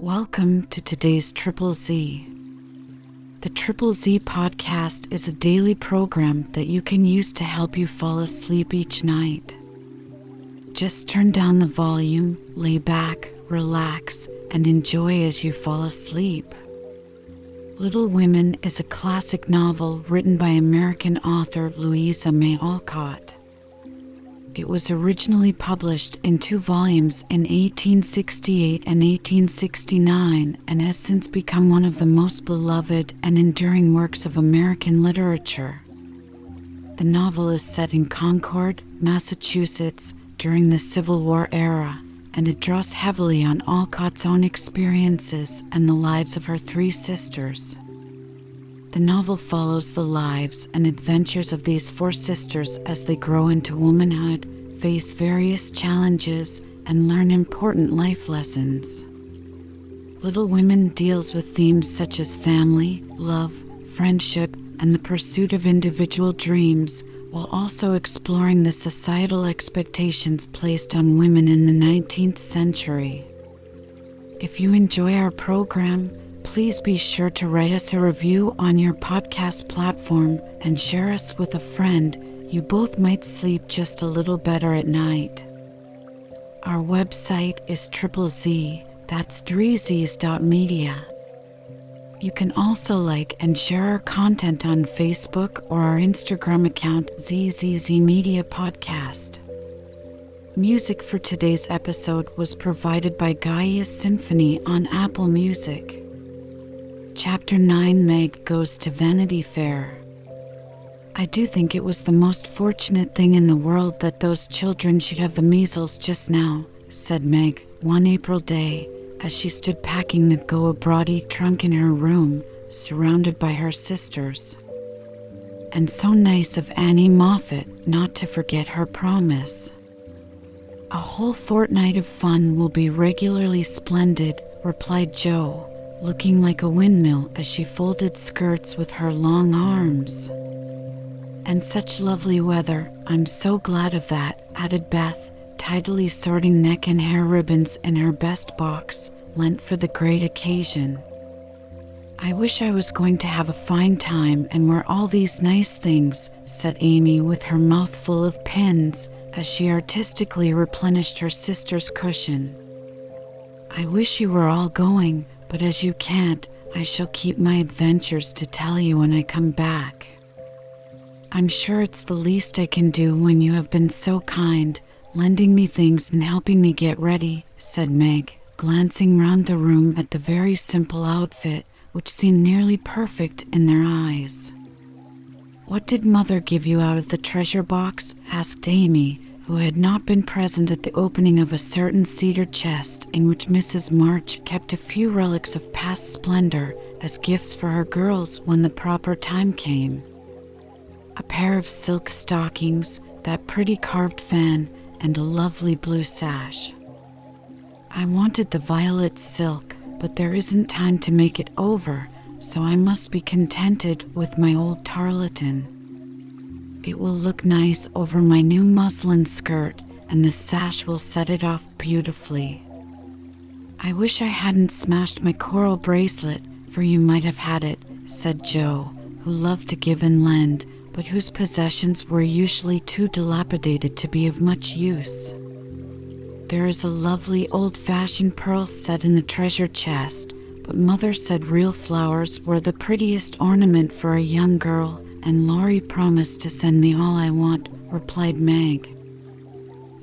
Welcome to today's Triple Z. The Triple Z podcast is a daily program that you can use to help you fall asleep each night. Just turn down the volume, lay back, relax, and enjoy as you fall asleep. Little Women is a classic novel written by American author Louisa May Alcott. It was originally published in two volumes in 1868 and 1869 and has since become one of the most beloved and enduring works of American literature. The novel is set in Concord, Massachusetts during the Civil War era, and it draws heavily on Alcott's own experiences and the lives of her three sisters. The novel follows the lives and adventures of these four sisters as they grow into womanhood, face various challenges, and learn important life lessons. Little Women deals with themes such as family, love, friendship, and the pursuit of individual dreams, while also exploring the societal expectations placed on women in the 19th century. If you enjoy our program, please be sure to write us a review on your podcast platform and share us with a friend. You both might sleep just a little better at night. Our website is triple Z, that's 3z's.media. You can also like and share our content on Facebook or our Instagram account ZZZ Media Podcast. Music for today's episode was provided by Gaia's Symphony on Apple Music. Chapter 9 Meg Goes to Vanity Fair. I do think it was the most fortunate thing in the world that those children should have the measles just now, said Meg, one April day as she stood packing the go abroady trunk in her room, surrounded by her sisters. And so nice of Annie Moffat not to forget her promise. A whole fortnight of fun will be regularly splendid, replied Jo, looking like a windmill as she folded skirts with her long arms. And such lovely weather, I'm so glad of that, added Beth, tidily sorting neck and hair ribbons in her best box, lent for the great occasion. I wish I was going to have a fine time and wear all these nice things, said Amy with her mouth full of pins as she artistically replenished her sister's cushion. I wish you were all going, but as you can't, I shall keep my adventures to tell you when I come back. I'm sure it's the least I can do when you have been so kind, lending me things and helping me get ready, said Meg, glancing round the room at the very simple outfit, which seemed nearly perfect in their eyes. What did Mother give you out of the treasure box? asked Amy, who had not been present at the opening of a certain cedar chest in which Mrs. March kept a few relics of past splendor as gifts for her girls when the proper time came. A pair of silk stockings, that pretty carved fan, and a lovely blue sash. I wanted the violet silk, but there isn't time to make it over, so I must be contented with my old tarlatan. It will look nice over my new muslin skirt, and the sash will set it off beautifully. I wish I hadn't smashed my coral bracelet, for you might have had it, said Jo, who loved to give and lend, but whose possessions were usually too dilapidated to be of much use. There is a lovely old fashioned pearl set in the treasure chest, but Mother said real flowers were the prettiest ornament for a young girl, and Laurie promised to send me all I want, replied Meg.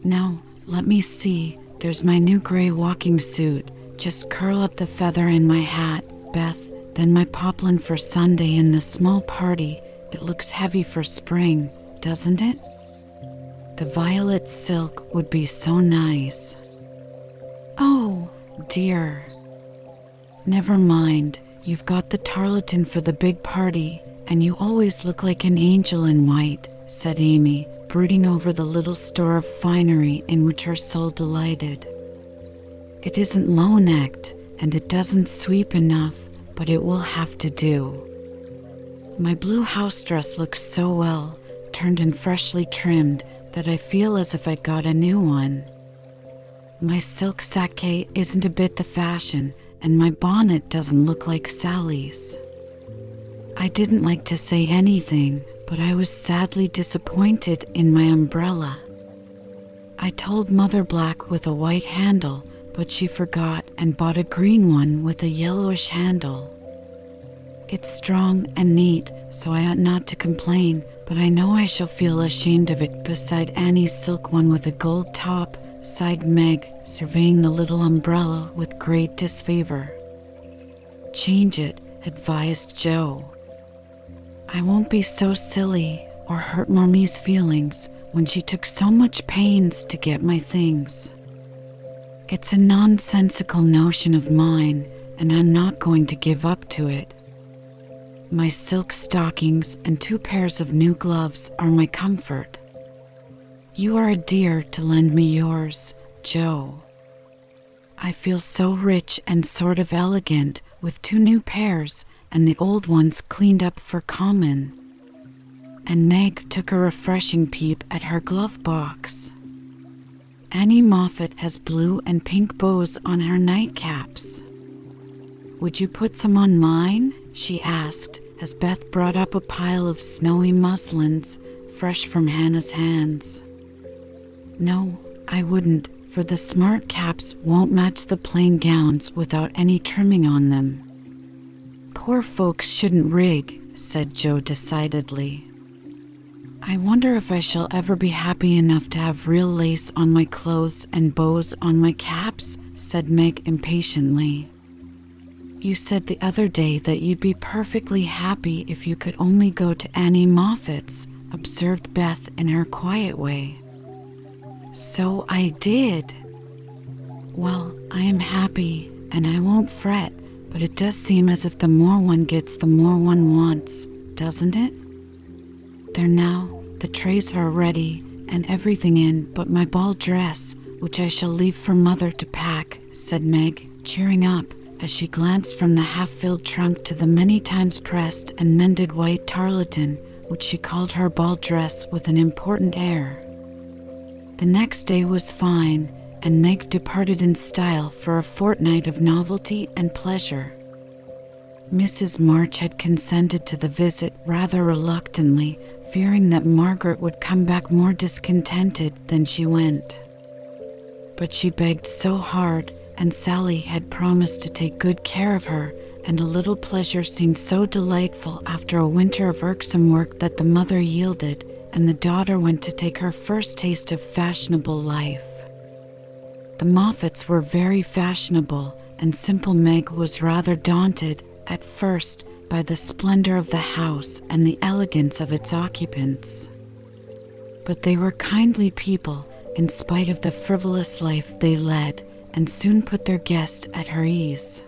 Now, let me see, there's my new gray walking suit. Just curl up the feather in my hat, Beth, then my poplin for Sunday in the small party. It looks heavy for spring, doesn't it? The violet silk would be so nice. Oh, dear. Never mind. You've got the tarlatan for the big party, and you always look like an angel in white, said Amy, brooding over the little store of finery in which her soul delighted. It isn't low necked, and it doesn't sweep enough, but it will have to do. My blue house dress looks so well, turned and freshly trimmed, that I feel as if I got a new one. My silk sacque isn't a bit the fashion, and my bonnet doesn't look like Sally's. I didn't like to say anything, but I was sadly disappointed in my umbrella. I told Mother Black with a white handle, but she forgot and bought a green one with a yellowish handle. It's strong and neat, so I ought not to complain, but I know I shall feel ashamed of it beside Annie's silk one with a gold top, sighed Meg, surveying the little umbrella with great disfavor. Change it, advised Jo. I won't be so silly or hurt Marmee's feelings when she took so much pains to get my things. It's a nonsensical notion of mine, and I'm not going to give up to it. My silk stockings and two pairs of new gloves are my comfort. You are a dear to lend me yours, Jo. I feel so rich and sort of elegant with two new pairs and the old ones cleaned up for common. And Meg took a refreshing peep at her glove box. Annie Moffat has blue and pink bows on her nightcaps. Would you put some on mine? she asked as Beth brought up a pile of snowy muslins fresh from Hannah's hands. No, I wouldn't, for the smart caps won't match the plain gowns without any trimming on them. Poor folks shouldn't rig, said Jo decidedly. I wonder if I shall ever be happy enough to have real lace on my clothes and bows on my caps, said Meg impatiently. You said the other day that you'd be perfectly happy if you could only go to Annie Moffat's, observed Beth in her quiet way. So I did. Well, I am happy, and I won't fret, but it does seem as if the more one gets, the more one wants, doesn't it? There now, the trays are ready, and everything in but my ball dress, which I shall leave for Mother to pack, said Meg, cheering up as she glanced from the half filled trunk to the many times pressed and mended white tarlatan, which she called her ball dress with an important air. The next day was fine, and Meg departed in style for a fortnight of novelty and pleasure. Mrs. March had consented to the visit rather reluctantly, fearing that Margaret would come back more discontented than she went. But she begged so hard and Sally had promised to take good care of her, and a little pleasure seemed so delightful after a winter of irksome work that the mother yielded, and the daughter went to take her first taste of fashionable life. The Moffats were very fashionable, and simple Meg was rather daunted, at first, by the splendor of the house and the elegance of its occupants. But they were kindly people, in spite of the frivolous life they led, and soon put their guest at her ease.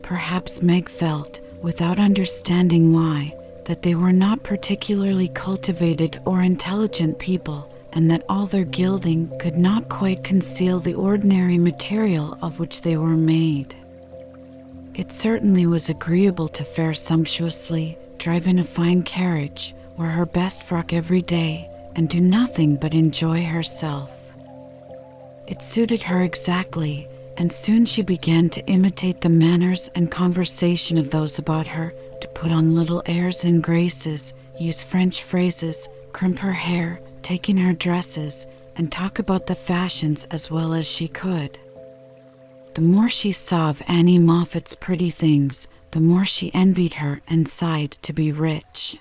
Perhaps Meg felt, without understanding why, that they were not particularly cultivated or intelligent people, and that all their gilding could not quite conceal the ordinary material of which they were made. It certainly was agreeable to fare sumptuously, drive in a fine carriage, wear her best frock every day, and do nothing but enjoy herself. It suited her exactly, and soon she began to imitate the manners and conversation of those about her, to put on little airs and graces, use French phrases, crimp her hair, take in her dresses, and talk about the fashions as well as she could. The more she saw of Annie Moffat's pretty things, the more she envied her and sighed to be rich.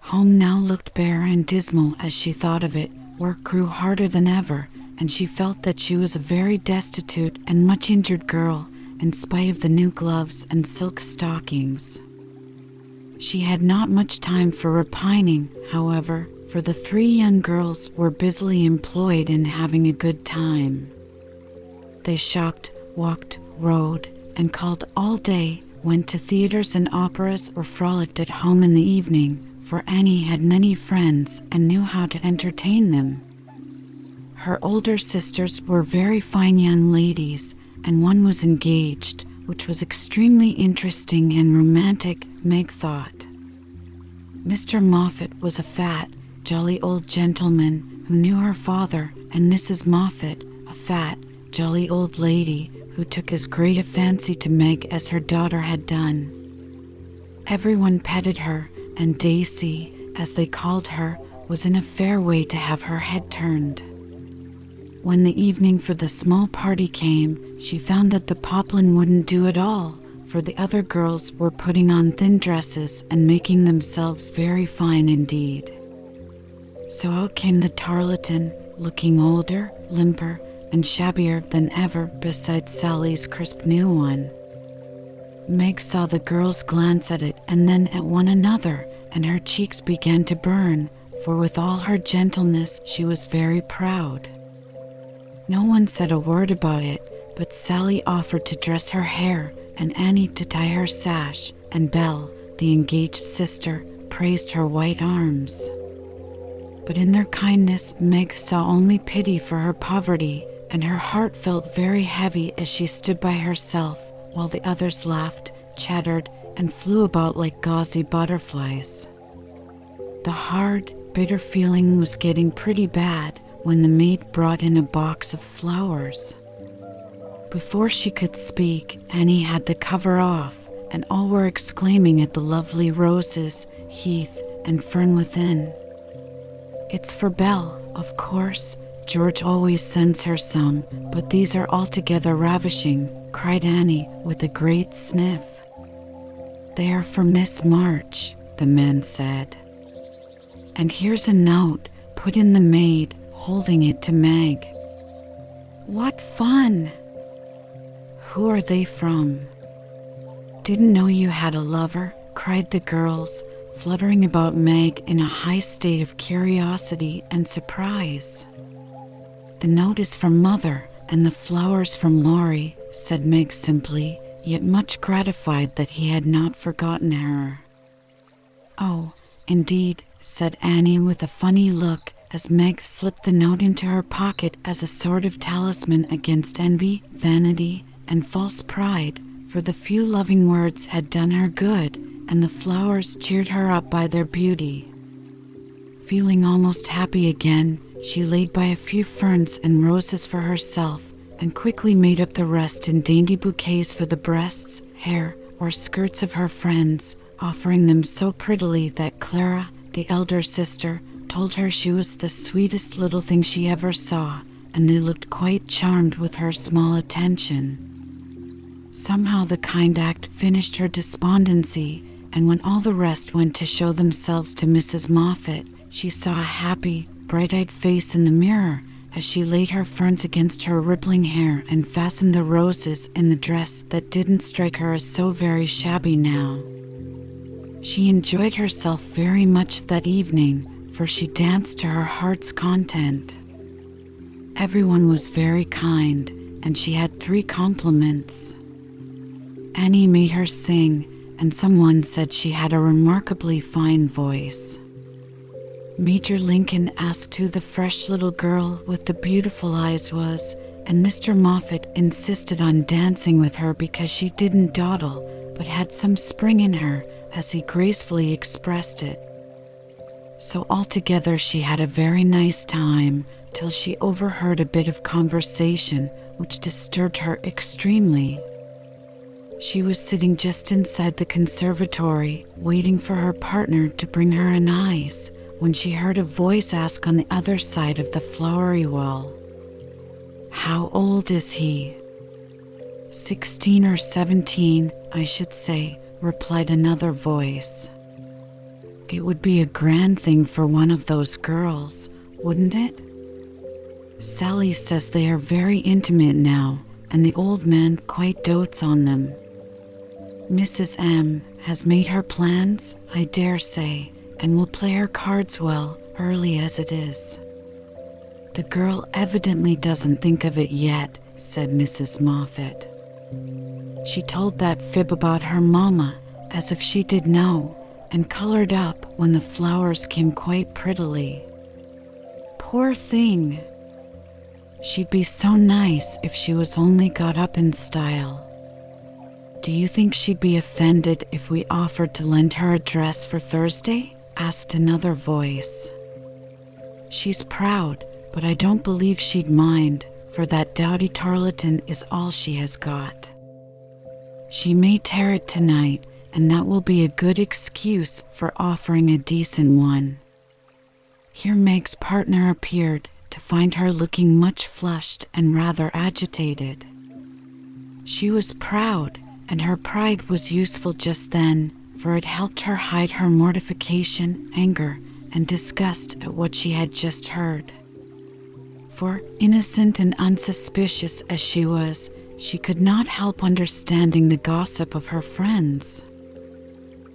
Home now looked bare and dismal as she thought of it. Work grew harder than ever, and she felt that she was a very destitute and much injured girl in spite of the new gloves and silk stockings. She had not much time for repining, however, for the three young girls were busily employed in having a good time. They shopped, walked, rode, and called all day, went to theaters and operas, or frolicked at home in the evening, for Annie had many friends and knew how to entertain them. Her older sisters were very fine young ladies, and one was engaged, which was extremely interesting and romantic, Meg thought. Mr. Moffat was a fat, jolly old gentleman who knew her father, and Mrs. Moffat, a fat, jolly old lady who took as great a fancy to Meg as her daughter had done. Everyone petted her, and Daisy, as they called her, was in a fair way to have her head turned. When the evening for the small party came, she found that the poplin wouldn't do at all, for the other girls were putting on thin dresses and making themselves very fine indeed. So out came the tarlatan, looking older, limper, and shabbier than ever beside Sally's crisp new one. Meg saw the girls glance at it and then at one another, and her cheeks began to burn, for with all her gentleness she was very proud. No one said a word about it, but Sally offered to dress her hair and Annie to tie her sash, and Belle, the engaged sister, praised her white arms. But in their kindness, Meg saw only pity for her poverty, and her heart felt very heavy as she stood by herself while the others laughed, chattered, and flew about like gauzy butterflies. The hard, bitter feeling was getting pretty bad when the maid brought in a box of flowers. Before she could speak, Annie had the cover off, and all were exclaiming at the lovely roses, heath, and fern within. It's for Belle, of course. George always sends her some, but these are altogether ravishing, cried Annie with a great sniff. They are for Miss March, the man said. And here's a note, put in the maid, holding it to Meg. What fun! Who are they from? Didn't know you had a lover, cried the girls, fluttering about Meg in a high state of curiosity and surprise. The note is from Mother, and the flowers from Laurie, said Meg simply, yet much gratified that he had not forgotten her. Oh, indeed, said Annie with a funny look as Meg slipped the note into her pocket as a sort of talisman against envy, vanity, and false pride, for the few loving words had done her good, and the flowers cheered her up by their beauty. Feeling almost happy again, she laid by a few ferns and roses for herself, and quickly made up the rest in dainty bouquets for the breasts, hair, or skirts of her friends, offering them so prettily that Clara, the elder sister, told her she was the sweetest little thing she ever saw, and they looked quite charmed with her small attention. Somehow the kind act finished her despondency, and when all the rest went to show themselves to Mrs. Moffat, she saw a happy, bright eyed face in the mirror as she laid her ferns against her rippling hair and fastened the roses in the dress that didn't strike her as so very shabby now. She enjoyed herself very much that evening, for she danced to her heart's content. Everyone was very kind, and she had three compliments. Annie made her sing, and someone said she had a remarkably fine voice. Major Lincoln asked who the fresh little girl with the beautiful eyes was, and Mr. Moffat insisted on dancing with her because she didn't dawdle, but had some spring in her, as he gracefully expressed it. So altogether she had a very nice time, till she overheard a bit of conversation which disturbed her extremely. She was sitting just inside the conservatory, waiting for her partner to bring her an ice, when she heard a voice ask on the other side of the flowery wall, How old is he? Sixteen or seventeen, I should say, replied another voice. It would be a grand thing for one of those girls, wouldn't it? Sally says they are very intimate now, and the old man quite dotes on them. Mrs. M. has made her plans, I dare say, and will play her cards well, early as it is. The girl evidently doesn't think of it yet, said Mrs. Moffat. She told that fib about her mamma, as if she did know, and colored up when the flowers came quite prettily. Poor thing! She'd be so nice if she was only got up in style. Do you think she'd be offended if we offered to lend her a dress for Thursday? asked another voice. She's proud, but I don't believe she'd mind, for that dowdy tarlatan is all she has got. She may tear it tonight, and that will be a good excuse for offering a decent one. Here Meg's partner appeared, to find her looking much flushed and rather agitated. She was proud, and her pride was useful just then, for it helped her hide her mortification, anger, and disgust at what she had just heard. For, innocent and unsuspicious as she was, she could not help understanding the gossip of her friends.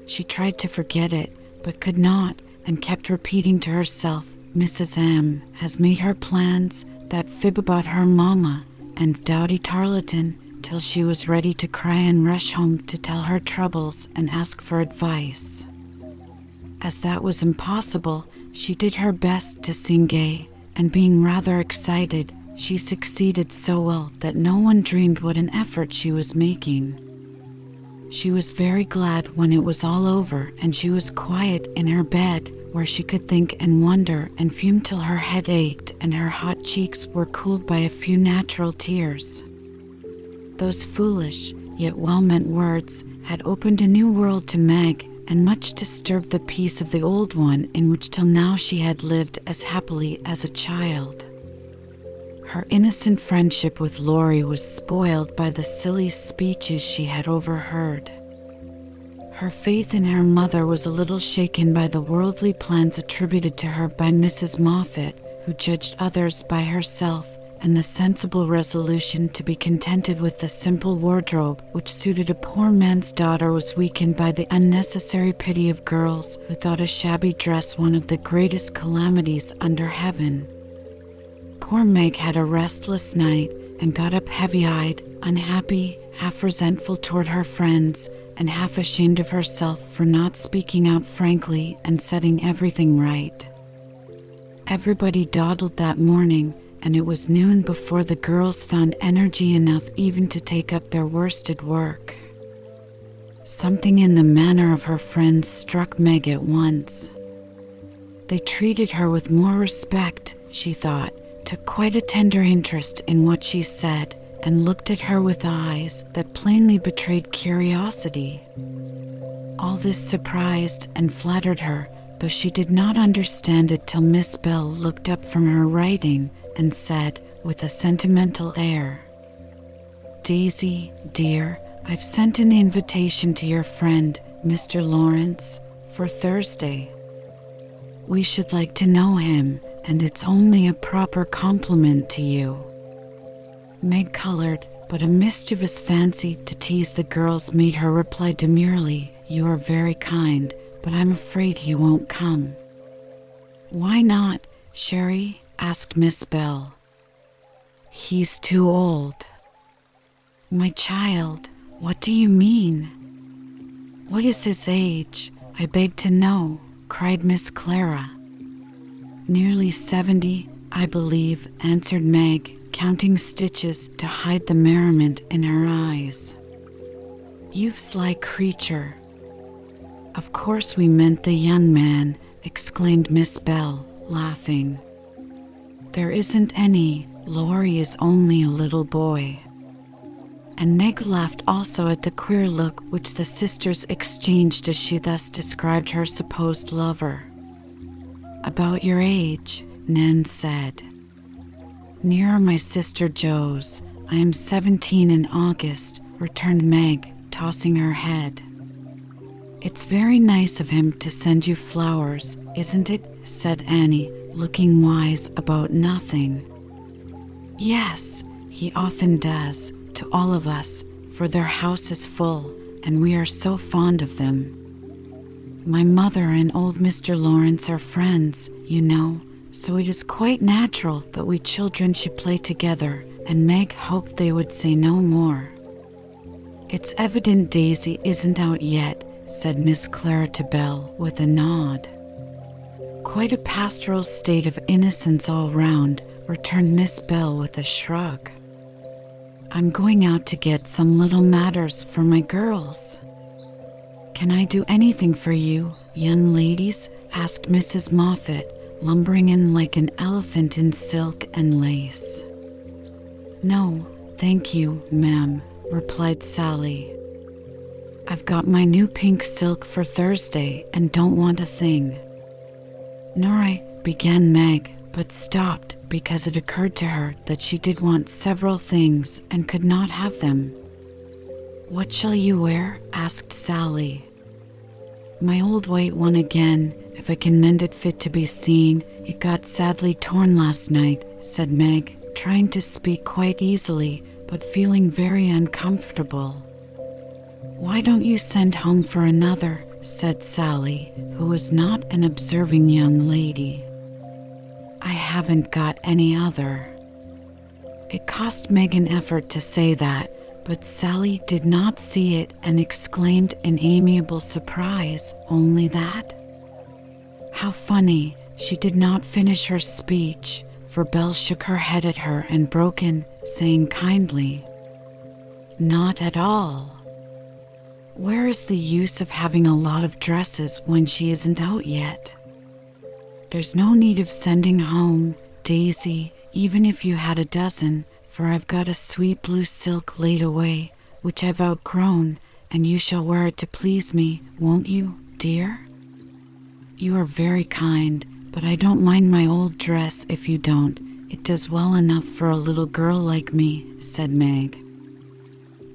She tried to forget it, but could not, and kept repeating to herself, Mrs. M has made her plans, that fib about her mamma and Dowdy Tarlatan, till she was ready to cry and rush home to tell her troubles and ask for advice. As that was impossible, she did her best to seem gay, and being rather excited, she succeeded so well that no one dreamed what an effort she was making. She was very glad when it was all over and she was quiet in her bed, where she could think and wonder and fume till her head ached and her hot cheeks were cooled by a few natural tears. Those foolish, yet well meant words had opened a new world to Meg and much disturbed the peace of the old one in which till now she had lived as happily as a child. Her innocent friendship with Laurie was spoiled by the silly speeches she had overheard. Her faith in her mother was a little shaken by the worldly plans attributed to her by Mrs. Moffat, who judged others by herself and the sensible resolution to be contented with the simple wardrobe which suited a poor man's daughter was weakened by the unnecessary pity of girls who thought a shabby dress one of the greatest calamities under heaven. Poor Meg had a restless night and got up heavy eyed, unhappy, half resentful toward her friends, and half ashamed of herself for not speaking out frankly and setting everything right. Everybody dawdled that morning, and it was noon before the girls found energy enough even to take up their worsted work. Something in the manner of her friends struck Meg at once. They treated her with more respect, she thought, took quite a tender interest in what she said, and looked at her with eyes that plainly betrayed curiosity. All this surprised and flattered her, but she did not understand it till Miss Belle looked up from her writing and said, with a sentimental air, Daisy, dear, I've sent an invitation to your friend, Mr. Laurence, for Thursday. We should like to know him, and it's only a proper compliment to you. Meg colored, but a mischievous fancy to tease the girls made her reply demurely, You are very kind, but I'm afraid he won't come. Why not, chérie? Asked Miss Belle. He's too old. My child, what do you mean? What is his age? I beg to know, cried Miss Clara. Nearly seventy, I believe, answered Meg, counting stitches to hide the merriment in her eyes. You sly creature! Of course we meant the young man, exclaimed Miss Belle, laughing. There isn't any. Laurie is only a little boy. And Meg laughed also at the queer look which the sisters exchanged as she thus described her supposed lover. About your age, Nan said. Near my sister Jo's. I am seventeen in August, returned Meg, tossing her head. It's very nice of him to send you flowers, isn't it? said Annie, looking wise about nothing. Yes, he often does, to all of us, for their house is full, and we are so fond of them. My mother and old Mr. Laurence are friends, you know, so it is quite natural that we children should play together, and Meg hoped they would say no more. It's evident Daisy isn't out yet, said Miss Clara to Belle with a nod. Quite a pastoral state of innocence all round, returned Miss Belle with a shrug. I'm going out to get some little matters for my girls. Can I do anything for you, young ladies? asked Mrs. Moffat, lumbering in like an elephant in silk and lace. No, thank you, ma'am, replied Sally. I've got my new pink silk for Thursday and don't want a thing. Nor I, began Meg, but stopped because it occurred to her that she did want several things and could not have them. What shall you wear? asked Sally. My old white one again, if I can mend it fit to be seen. It got sadly torn last night, said Meg, trying to speak quite easily, but feeling very uncomfortable. Why don't you send home for another? Said Sally, who was not an observing young lady. I haven't got any other. It cost Meg an effort to say that, but Sally did not see it and exclaimed in amiable surprise, Only that? How funny! She did not finish her speech, for Belle shook her head at her and broke in, saying kindly, Not at all. Where is the use of having a lot of dresses when she isn't out yet? There's no need of sending home, Daisy, even if you had a dozen, for I've got a sweet blue silk laid away, which I've outgrown, and you shall wear it to please me, won't you, dear? You are very kind, but I don't mind my old dress if you don't. It does well enough for a little girl like me, said Meg.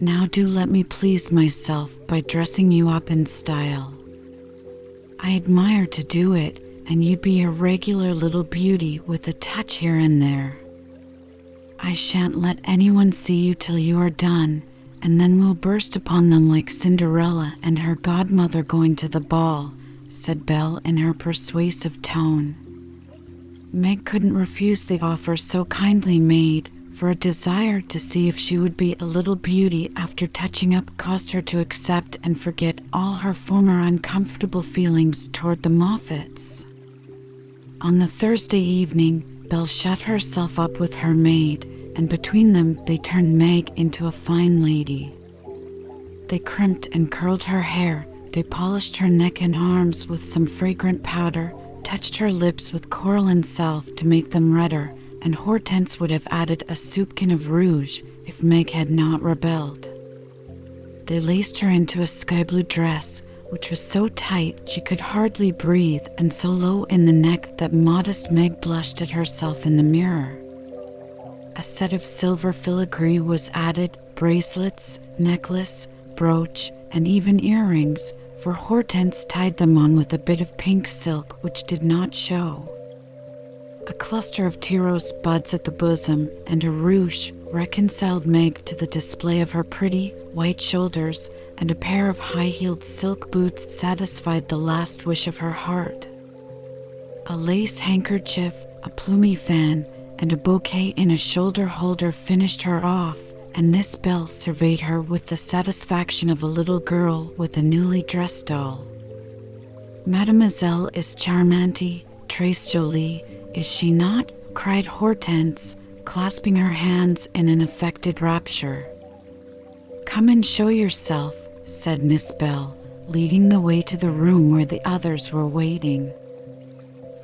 Now do let me please myself by dressing you up in style. I admire to do it, and you'd be a regular little beauty with a touch here and there. I shan't let anyone see you till you are done, and then we'll burst upon them like Cinderella and her godmother going to the ball, said Belle in her persuasive tone. Meg couldn't refuse the offer so kindly made, for a desire to see if she would be a little beauty after touching up caused her to accept and forget all her former uncomfortable feelings toward the Moffats. On the Thursday evening, Belle shut herself up with her maid, and between them they turned Meg into a fine lady. They crimped and curled her hair, they polished her neck and arms with some fragrant powder, touched her lips with coral and salve to make them redder, and Hortense would have added a soupkin of rouge if Meg had not rebelled. They laced her into a sky blue dress, which was so tight she could hardly breathe, and so low in the neck that modest Meg blushed at herself in the mirror. A set of silver filigree was added, bracelets, necklace, brooch, and even earrings, for Hortense tied them on with a bit of pink silk which did not show. A cluster of rose buds at the bosom and a ruche reconciled Meg to the display of her pretty, white shoulders, and a pair of high-heeled silk boots satisfied the last wish of her heart. A lace handkerchief, a plumy fan, and a bouquet in a shoulder holder finished her off, and Miss Belle surveyed her with the satisfaction of a little girl with a newly dressed doll. Mademoiselle is charmante, très jolie, is she not? cried Hortense, clasping her hands in an affected rapture. Come and show yourself, said Miss Belle, leading the way to the room where the others were waiting.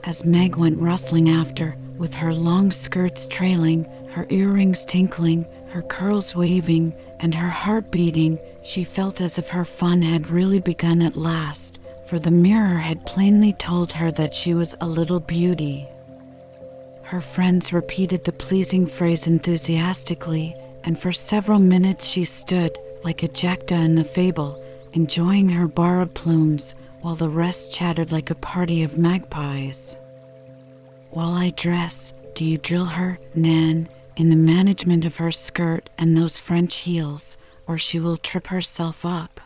As Meg went rustling after, with her long skirts trailing, her earrings tinkling, her curls waving, and her heart beating, she felt as if her fun had really begun at last, for the mirror had plainly told her that she was a little beauty. Her friends repeated the pleasing phrase enthusiastically, and for several minutes she stood, like the jackdaw in the fable, enjoying her borrowed plumes, while the rest chattered like a party of magpies. While I dress, do you drill her, Nan, in the management of her skirt and those French heels, or she will trip herself up?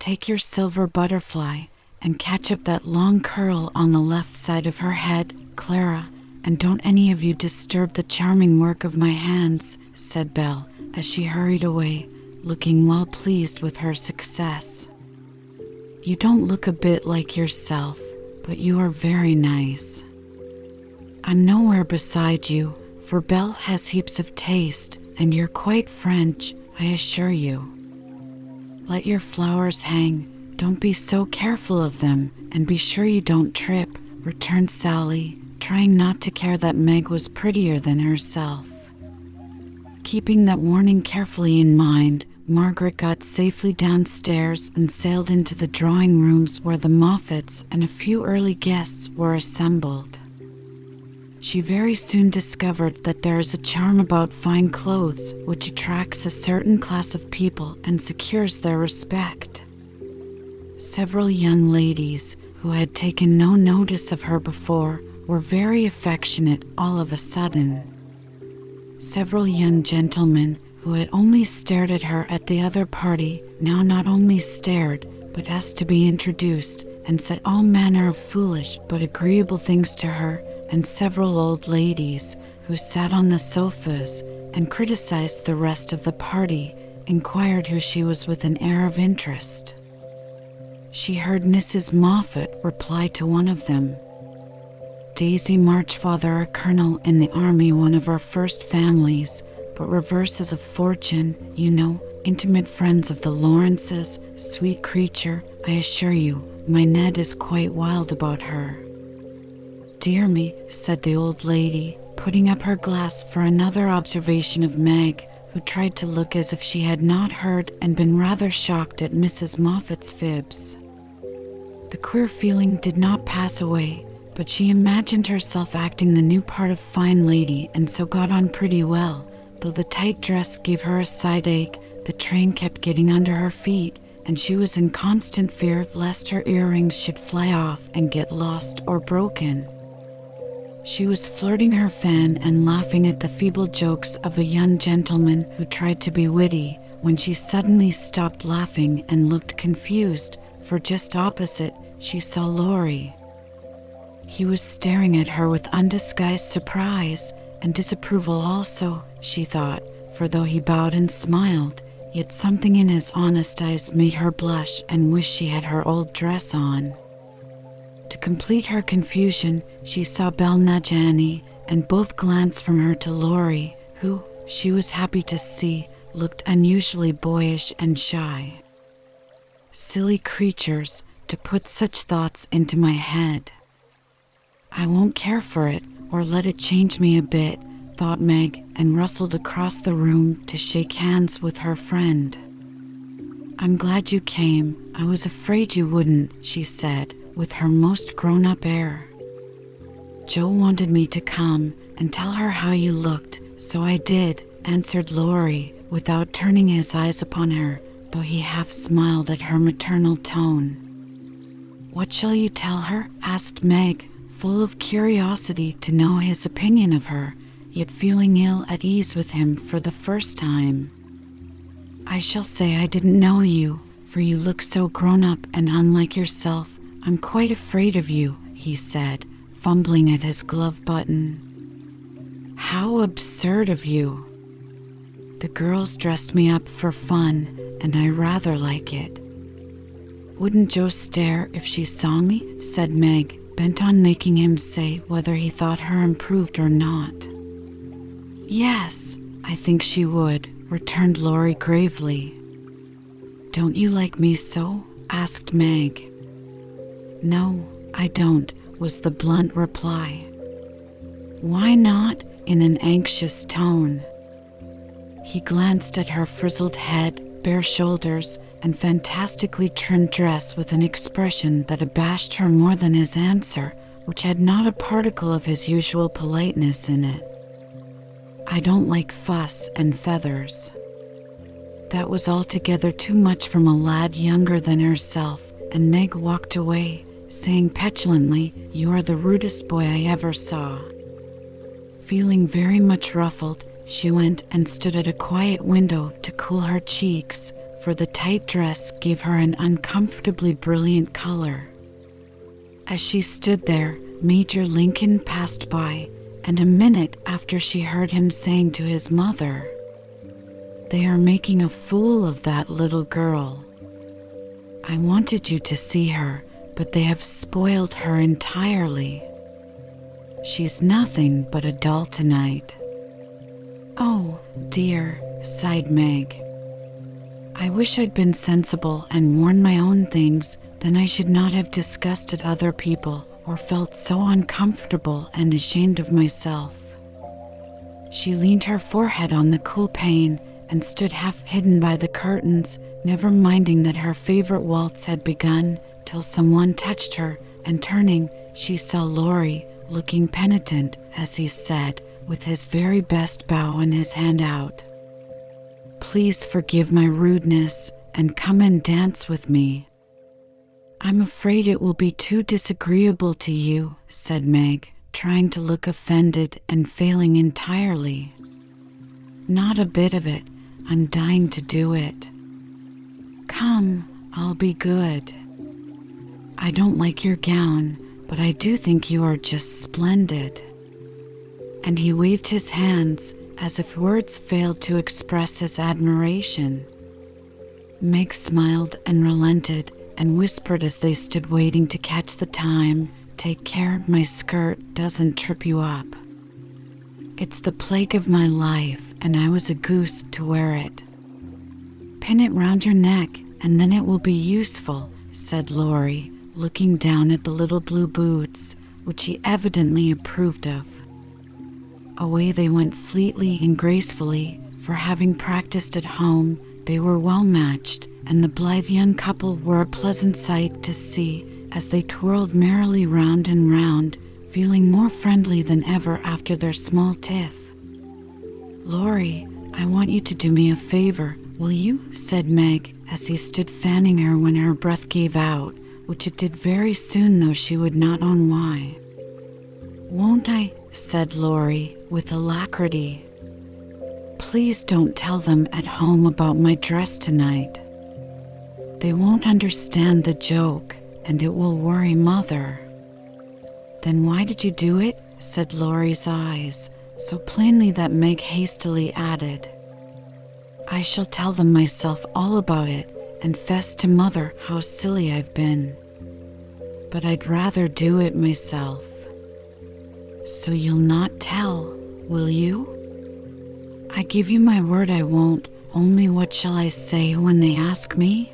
Take your silver butterfly and catch up that long curl on the left side of her head, Clara, and don't any of you disturb the charming work of my hands, said Belle, as she hurried away, looking well pleased with her success. You don't look a bit like yourself, but you are very nice. I'm nowhere beside you, for Belle has heaps of taste, and you're quite French, I assure you. Let your flowers hang, don't be so careful of them, and be sure you don't trip, returned Sally, trying not to care that Meg was prettier than herself. Keeping that warning carefully in mind, Margaret got safely downstairs and sailed into the drawing rooms where the Moffats and a few early guests were assembled. She very soon discovered that there is a charm about fine clothes which attracts a certain class of people and secures their respect. Several young ladies, who had taken no notice of her before, were very affectionate all of a sudden. Several young gentlemen, who had only stared at her at the other party, now not only stared, but asked to be introduced, and said all manner of foolish but agreeable things to her, and several old ladies, who sat on the sofas and criticized the rest of the party, inquired who she was with an air of interest. She heard Mrs. Moffat reply to one of them. Daisy March father, a colonel in the army, one of our first families, but reverses of fortune, you know, intimate friends of the Laurences, sweet creature, I assure you, my Ned is quite wild about her. Dear me, said the old lady, putting up her glass for another observation of Meg, who tried to look as if she had not heard and been rather shocked at Mrs. Moffat's fibs. The queer feeling did not pass away, but she imagined herself acting the new part of fine lady and so got on pretty well, Though the tight dress gave her a side ache, the train kept getting under her feet, and she was in constant fear lest her earrings should fly off and get lost or broken. She was flirting her fan and laughing at the feeble jokes of a young gentleman who tried to be witty, when she suddenly stopped laughing and looked confused, for just opposite she saw Laurie. He was staring at her with undisguised surprise, and disapproval also, she thought, for though he bowed and smiled, yet something in his honest eyes made her blush and wish she had her old dress on. To complete her confusion, she saw Belle and Annie, and both glanced from her to Laurie, who, she was happy to see, looked unusually boyish and shy. Silly creatures, to put such thoughts into my head. I won't care for it, or let it change me a bit, thought Meg, and rustled across the room to shake hands with her friend. I'm glad you came. I was afraid you wouldn't, she said, with her most grown up air. Jo wanted me to come and tell her how you looked, so I did, answered Laurie, without turning his eyes upon her, though he half smiled at her maternal tone. What shall you tell her? asked Meg, full of curiosity to know his opinion of her, yet feeling ill at ease with him for the first time. I shall say I didn't know you, for you look so grown up and unlike yourself. I'm quite afraid of you, he said, fumbling at his glove button. How absurd of you! The girls dressed me up for fun, and I rather like it. Wouldn't Jo stare if she saw me? said Meg, bent on making him say whether he thought her improved or not. Yes, I think she would, returned Laurie gravely. Don't you like me so? asked Meg. No, I don't, was the blunt reply. Why not? in an anxious tone. He glanced at her frizzled head, bare shoulders, and fantastically trimmed dress with an expression that abashed her more than his answer, which had not a particle of his usual politeness in it. I don't like fuss and feathers. That was altogether too much from a lad younger than herself, and Meg walked away, saying petulantly, You are the rudest boy I ever saw. Feeling very much ruffled, she went and stood at a quiet window to cool her cheeks, for the tight dress gave her an uncomfortably brilliant color. As she stood there, Major Lincoln passed by, and a minute after she heard him saying to his mother, They are making a fool of that little girl. I wanted you to see her, but they have spoiled her entirely. She's nothing but a doll tonight. Dear, sighed Meg. I wish I'd been sensible and worn my own things, then I should not have disgusted other people or felt so uncomfortable and ashamed of myself. She leaned her forehead on the cool pane and stood half hidden by the curtains, never minding that her favorite waltz had begun, till someone touched her, and turning, she saw Laurie, looking penitent, as he said, with his very best bow and his hand out. Please forgive my rudeness and come and dance with me. I'm afraid it will be too disagreeable to you, said Meg, trying to look offended and failing entirely. Not a bit of it. I'm dying to do it. Come, I'll be good. I don't like your gown, but I do think you are just splendid. And he waved his hands as if words failed to express his admiration. Meg smiled and relented and whispered as they stood waiting to catch the time Take care my skirt doesn't trip you up. It's the plague of my life, and I was a goose to wear it. Pin it round your neck, and then it will be useful, said Laurie, looking down at the little blue boots, which he evidently approved of. Away they went fleetly and gracefully, for having practiced at home, they were well matched, and the blithe young couple were a pleasant sight to see as they twirled merrily round and round, feeling more friendly than ever after their small tiff. Laurie, I want you to do me a favor, will you? said Meg, as he stood fanning her when her breath gave out, which it did very soon, though she would not own why. Won't I? Said Laurie, with alacrity. Please don't tell them at home about my dress tonight. They won't understand the joke, and it will worry Mother. Then why did you do it? said Laurie's eyes, so plainly that Meg hastily added, I shall tell them myself all about it and fess to Mother how silly I've been. But I'd rather do it myself. So you'll not tell, will you? I give you my word I won't. Only what shall I say when they ask me?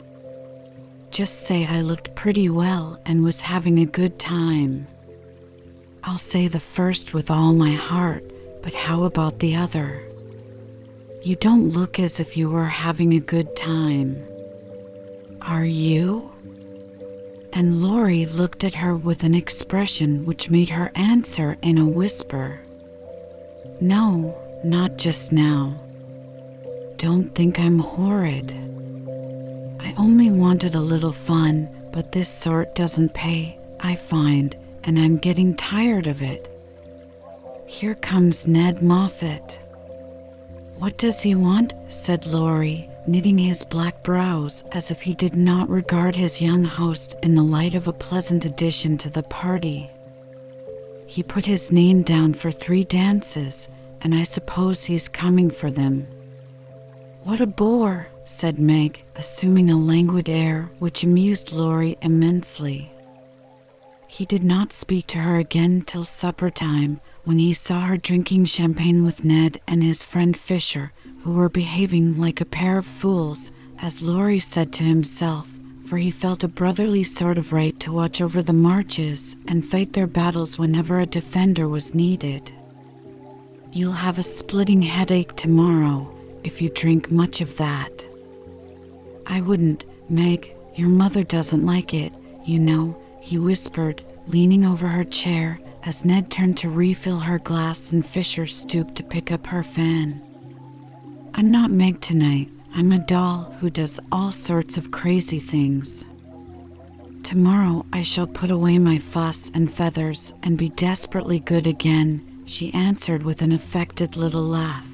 Just say I looked pretty well and was having a good time. I'll say the first with all my heart, but how about the other? You don't look as if you were having a good time. Are you? And Laurie looked at her with an expression which made her answer in a whisper. No, not just now. Don't think I'm horrid. I only wanted a little fun, but this sort doesn't pay, I find, and I'm getting tired of it. Here comes Ned Moffat. What does he want? said Laurie, knitting his black brows as if he did not regard his young host in the light of a pleasant addition to the party. He put his name down for three dances, and I suppose he's coming for them. What a bore, said Meg, assuming a languid air which amused Laurie immensely. He did not speak to her again till supper time, when he saw her drinking champagne with Ned and his friend Fisher, who were behaving like a pair of fools, as Laurie said to himself, for he felt a brotherly sort of right to watch over the Marches and fight their battles whenever a defender was needed. You'll have a splitting headache tomorrow if you drink much of that. I wouldn't, Meg. Your mother doesn't like it, you know, he whispered, leaning over her chair as Ned turned to refill her glass and Fisher stooped to pick up her fan. I'm not Meg tonight. I'm a doll who does all sorts of crazy things. Tomorrow I shall put away my fuss and feathers and be desperately good again, she answered with an affected little laugh.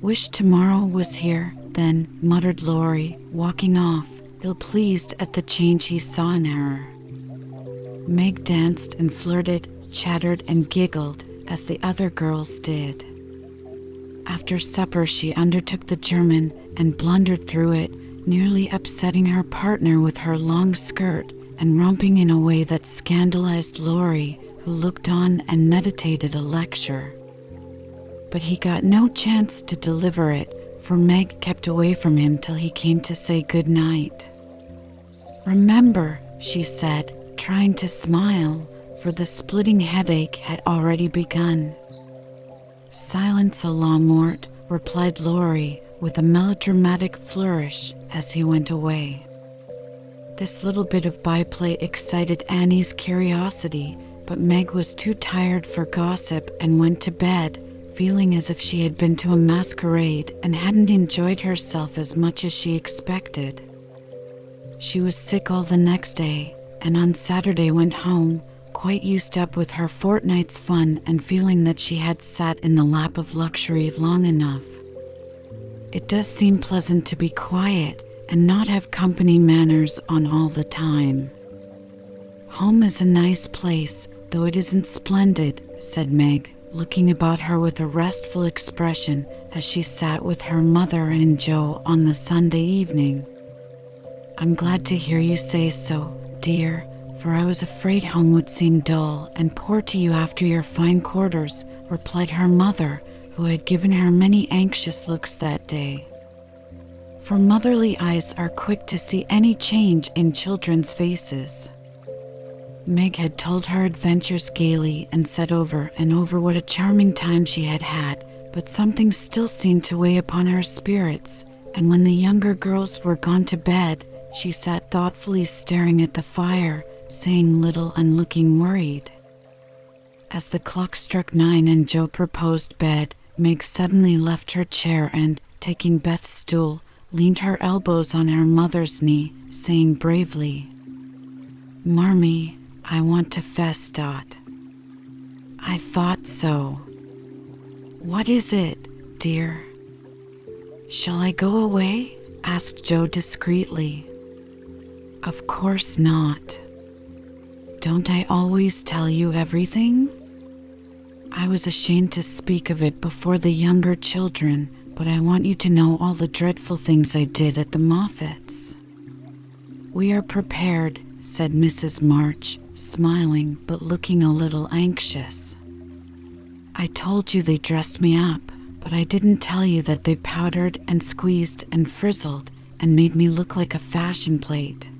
Wish tomorrow was here, then, muttered Laurie, walking off, ill pleased at the change he saw in her. Meg danced and flirted, chattered and giggled, as the other girls did. After supper she undertook the German and blundered through it, nearly upsetting her partner with her long skirt and romping in a way that scandalized Laurie, who looked on and meditated a lecture. But he got no chance to deliver it, for Meg kept away from him till he came to say good night. Remember, she said, trying to smile, for the splitting headache had already begun. Silence a la mort, replied Laurie with a melodramatic flourish as he went away. This little bit of byplay excited Annie's curiosity, but Meg was too tired for gossip and went to bed, feeling as if she had been to a masquerade and hadn't enjoyed herself as much as she expected. She was sick all the next day, and on Saturday went home, quite used up with her fortnight's fun and feeling that she had sat in the lap of luxury long enough. It does seem pleasant to be quiet and not have company manners on all the time. Home is a nice place, though it isn't splendid, said Meg, looking about her with a restful expression as she sat with her mother and Jo on the Sunday evening. I'm glad to hear you say so, dear, for I was afraid home would seem dull and poor to you after your fine quarters, replied her mother, who had given her many anxious looks that day. For motherly eyes are quick to see any change in children's faces. Meg had told her adventures gaily and said over and over what a charming time she had had, but something still seemed to weigh upon her spirits, and when the younger girls were gone to bed, she sat thoughtfully staring at the fire, saying little and looking worried. As the clock struck nine and Jo proposed bed, Meg suddenly left her chair and, taking Beth's stool, leaned her elbows on her mother's knee, saying bravely, Marmee, I want to fess Dot. I thought so. What is it, dear? Shall I go away? asked Jo discreetly. Of course not. Don't I always tell you everything? I was ashamed to speak of it before the younger children, but I want you to know all the dreadful things I did at the Moffats. We are prepared, said Mrs. March, smiling but looking a little anxious. I told you they dressed me up, but I didn't tell you that they powdered and squeezed and frizzled and made me look like a fashion plate.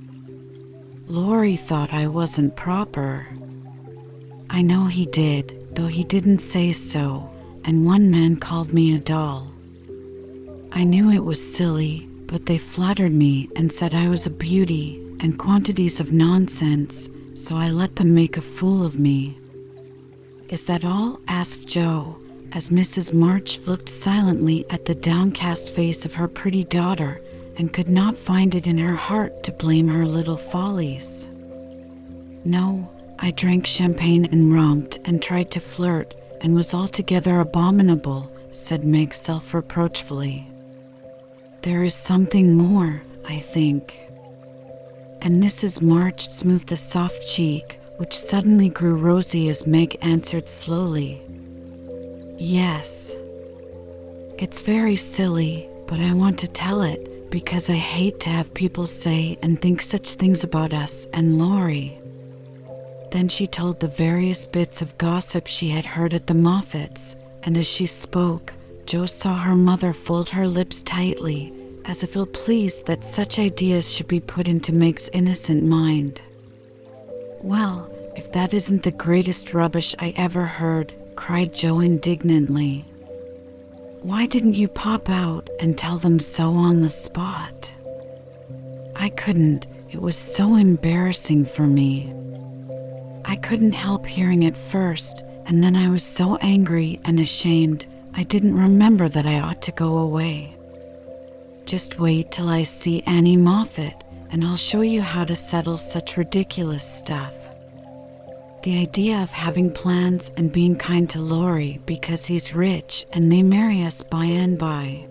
Laurie thought I wasn't proper. I know he did, though he didn't say so, and one man called me a doll. I knew it was silly, but they flattered me and said I was a beauty and quantities of nonsense, so I let them make a fool of me. Is that all? asked Jo, as Mrs. March looked silently at the downcast face of her pretty daughter and could not find it in her heart to blame her little follies. No, I drank champagne and romped and tried to flirt and was altogether abominable, said Meg self reproachfully. There is something more, I think and Mrs. March smoothed the soft cheek, which suddenly grew rosy as Meg answered slowly, Yes. It's very silly, but I want to tell it because I hate to have people say and think such things about us and Laurie. Then she told the various bits of gossip she had heard at the Moffats, and as she spoke, Jo saw her mother fold her lips tightly as if ill pleased that such ideas should be put into Meg's innocent mind. Well, if that isn't the greatest rubbish I ever heard, cried Jo indignantly. Why didn't you pop out and tell them so on the spot? I couldn't. It was so embarrassing for me. I couldn't help hearing it first, and then I was so angry and ashamed I didn't remember that I ought to go away. Just wait till I see Annie Moffat, and I'll show you how to settle such ridiculous stuff. The idea of having plans and being kind to Laurie because he's rich and may marry us by and by.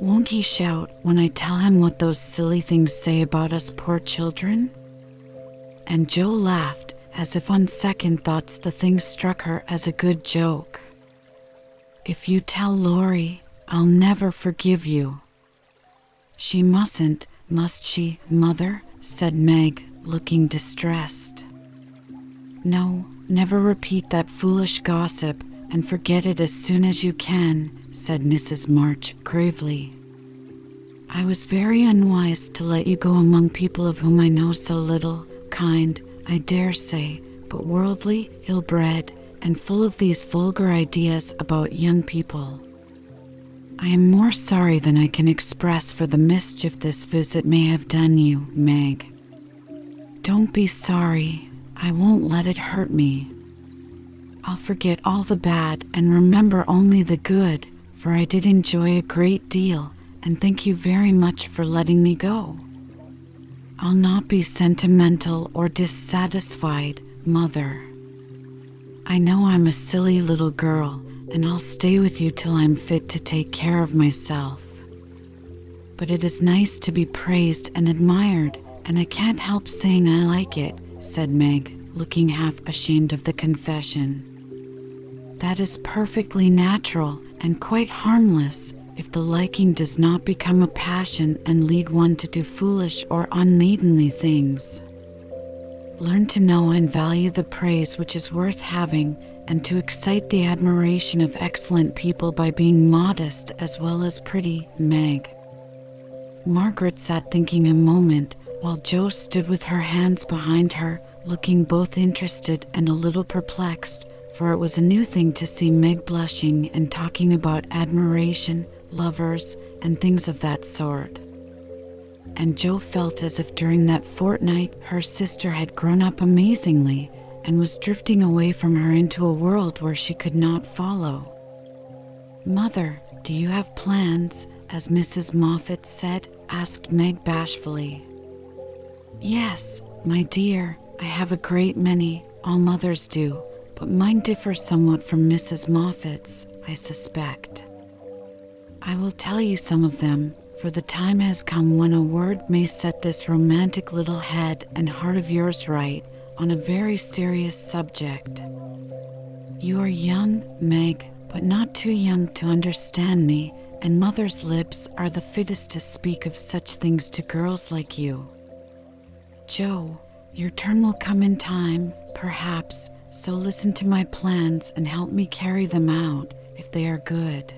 Won't he shout when I tell him what those silly things say about us poor children? And Jo laughed, as if on second thoughts the thing struck her as a good joke. If you tell Laurie, I'll never forgive you. She mustn't, must she, mother? said Meg, looking distressed. No, never repeat that foolish gossip, and forget it as soon as you can, said Mrs. March gravely. I was very unwise to let you go among people of whom I know so little, kind, I dare say, but worldly, ill bred, and full of these vulgar ideas about young people. I am more sorry than I can express for the mischief this visit may have done you, Meg. Don't be sorry. I won't let it hurt me. I'll forget all the bad and remember only the good, for I did enjoy a great deal, and thank you very much for letting me go. I'll not be sentimental or dissatisfied, Mother. I know I'm a silly little girl, and I'll stay with you till I'm fit to take care of myself. But it is nice to be praised and admired, and I can't help saying I like it, said Meg, looking half ashamed of the confession. That is perfectly natural and quite harmless if the liking does not become a passion and lead one to do foolish or unmaidenly things. Learn to know and value the praise which is worth having and to excite the admiration of excellent people by being modest as well as pretty, Meg. Margaret sat thinking a moment while Jo stood with her hands behind her, looking both interested and a little perplexed, for it was a new thing to see Meg blushing and talking about admiration, lovers, and things of that sort. And Jo felt as if during that fortnight her sister had grown up amazingly and was drifting away from her into a world where she could not follow. Mother, do you have plans? as Mrs. Moffat said, asked Meg bashfully. Yes, my dear, I have a great many, all mothers do, but mine differ somewhat from Mrs. Moffat's, I suspect. I will tell you some of them, for the time has come when a word may set this romantic little head and heart of yours right on a very serious subject. You are young, Meg, but not too young to understand me, and mother's lips are the fittest to speak of such things to girls like you. Jo, your turn will come in time, perhaps, so listen to my plans and help me carry them out if they are good.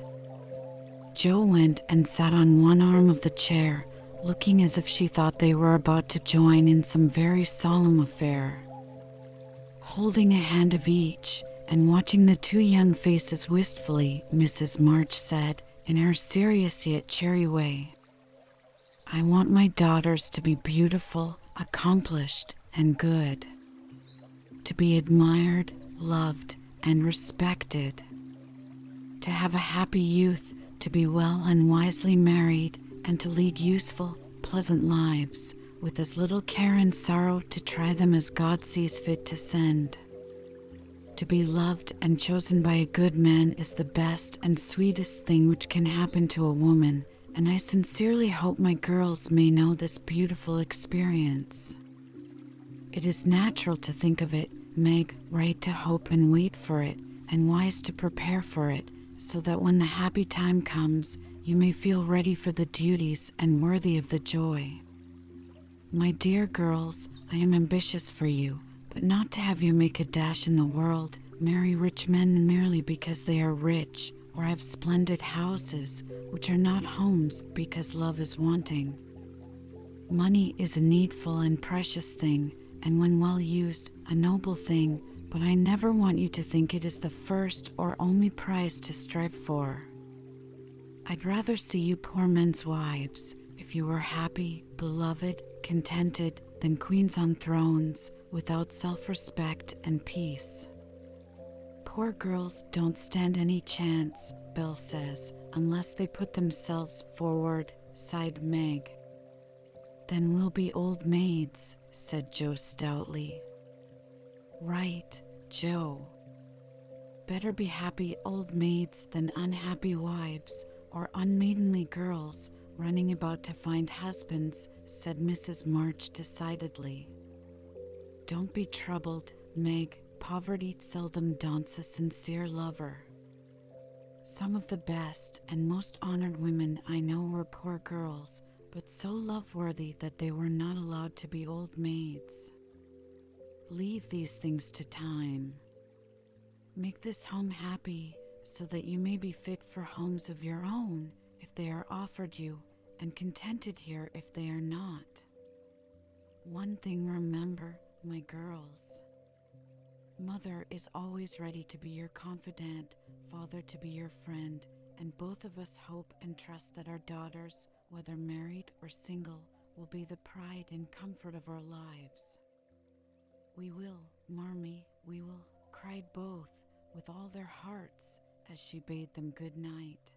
Jo went and sat on one arm of the chair, looking as if she thought they were about to join in some very solemn affair. Holding a hand of each, and watching the two young faces wistfully, Mrs. March said, in her serious yet cheery way, I want my daughters to be beautiful, accomplished, and good. To be admired, loved, and respected. To have a happy youth, to be well and wisely married, and to lead useful, pleasant lives with as little care and sorrow to try them as God sees fit to send. To be loved and chosen by a good man is the best and sweetest thing which can happen to a woman, and I sincerely hope my girls may know this beautiful experience. It is natural to think of it, Meg, right to hope and wait for it, and wise to prepare for it, so that when the happy time comes, you may feel ready for the duties and worthy of the joy. My dear girls, I am ambitious for you, but not to have you make a dash in the world, marry rich men merely because they are rich, or have splendid houses, which are not homes because love is wanting. Money is a needful and precious thing, and when well used, a noble thing, but I never want you to think it is the first or only prize to strive for. I'd rather see you poor men's wives, if you were happy, beloved, contented than queens on thrones, without self respect and peace. Poor girls don't stand any chance, Belle says, unless they put themselves forward, sighed Meg. Then we'll be old maids, said Jo stoutly. Right, Jo. Better be happy old maids than unhappy wives or unmaidenly girls running about to find husbands, said Mrs. March decidedly. Don't be troubled, Meg. Poverty seldom daunts a sincere lover. Some of the best and most honored women I know were poor girls, but so love worthy that they were not allowed to be old maids. Leave these things to time. Make this home happy so that you may be fit for homes of your own if they are offered you, and contented here if they are not. One thing remember, my girls. Mother is always ready to be your confidant, father to be your friend, and both of us hope and trust that our daughters, whether married or single, will be the pride and comfort of our lives. We will, Marmee, we will, cried both with all their hearts as she bade them good night.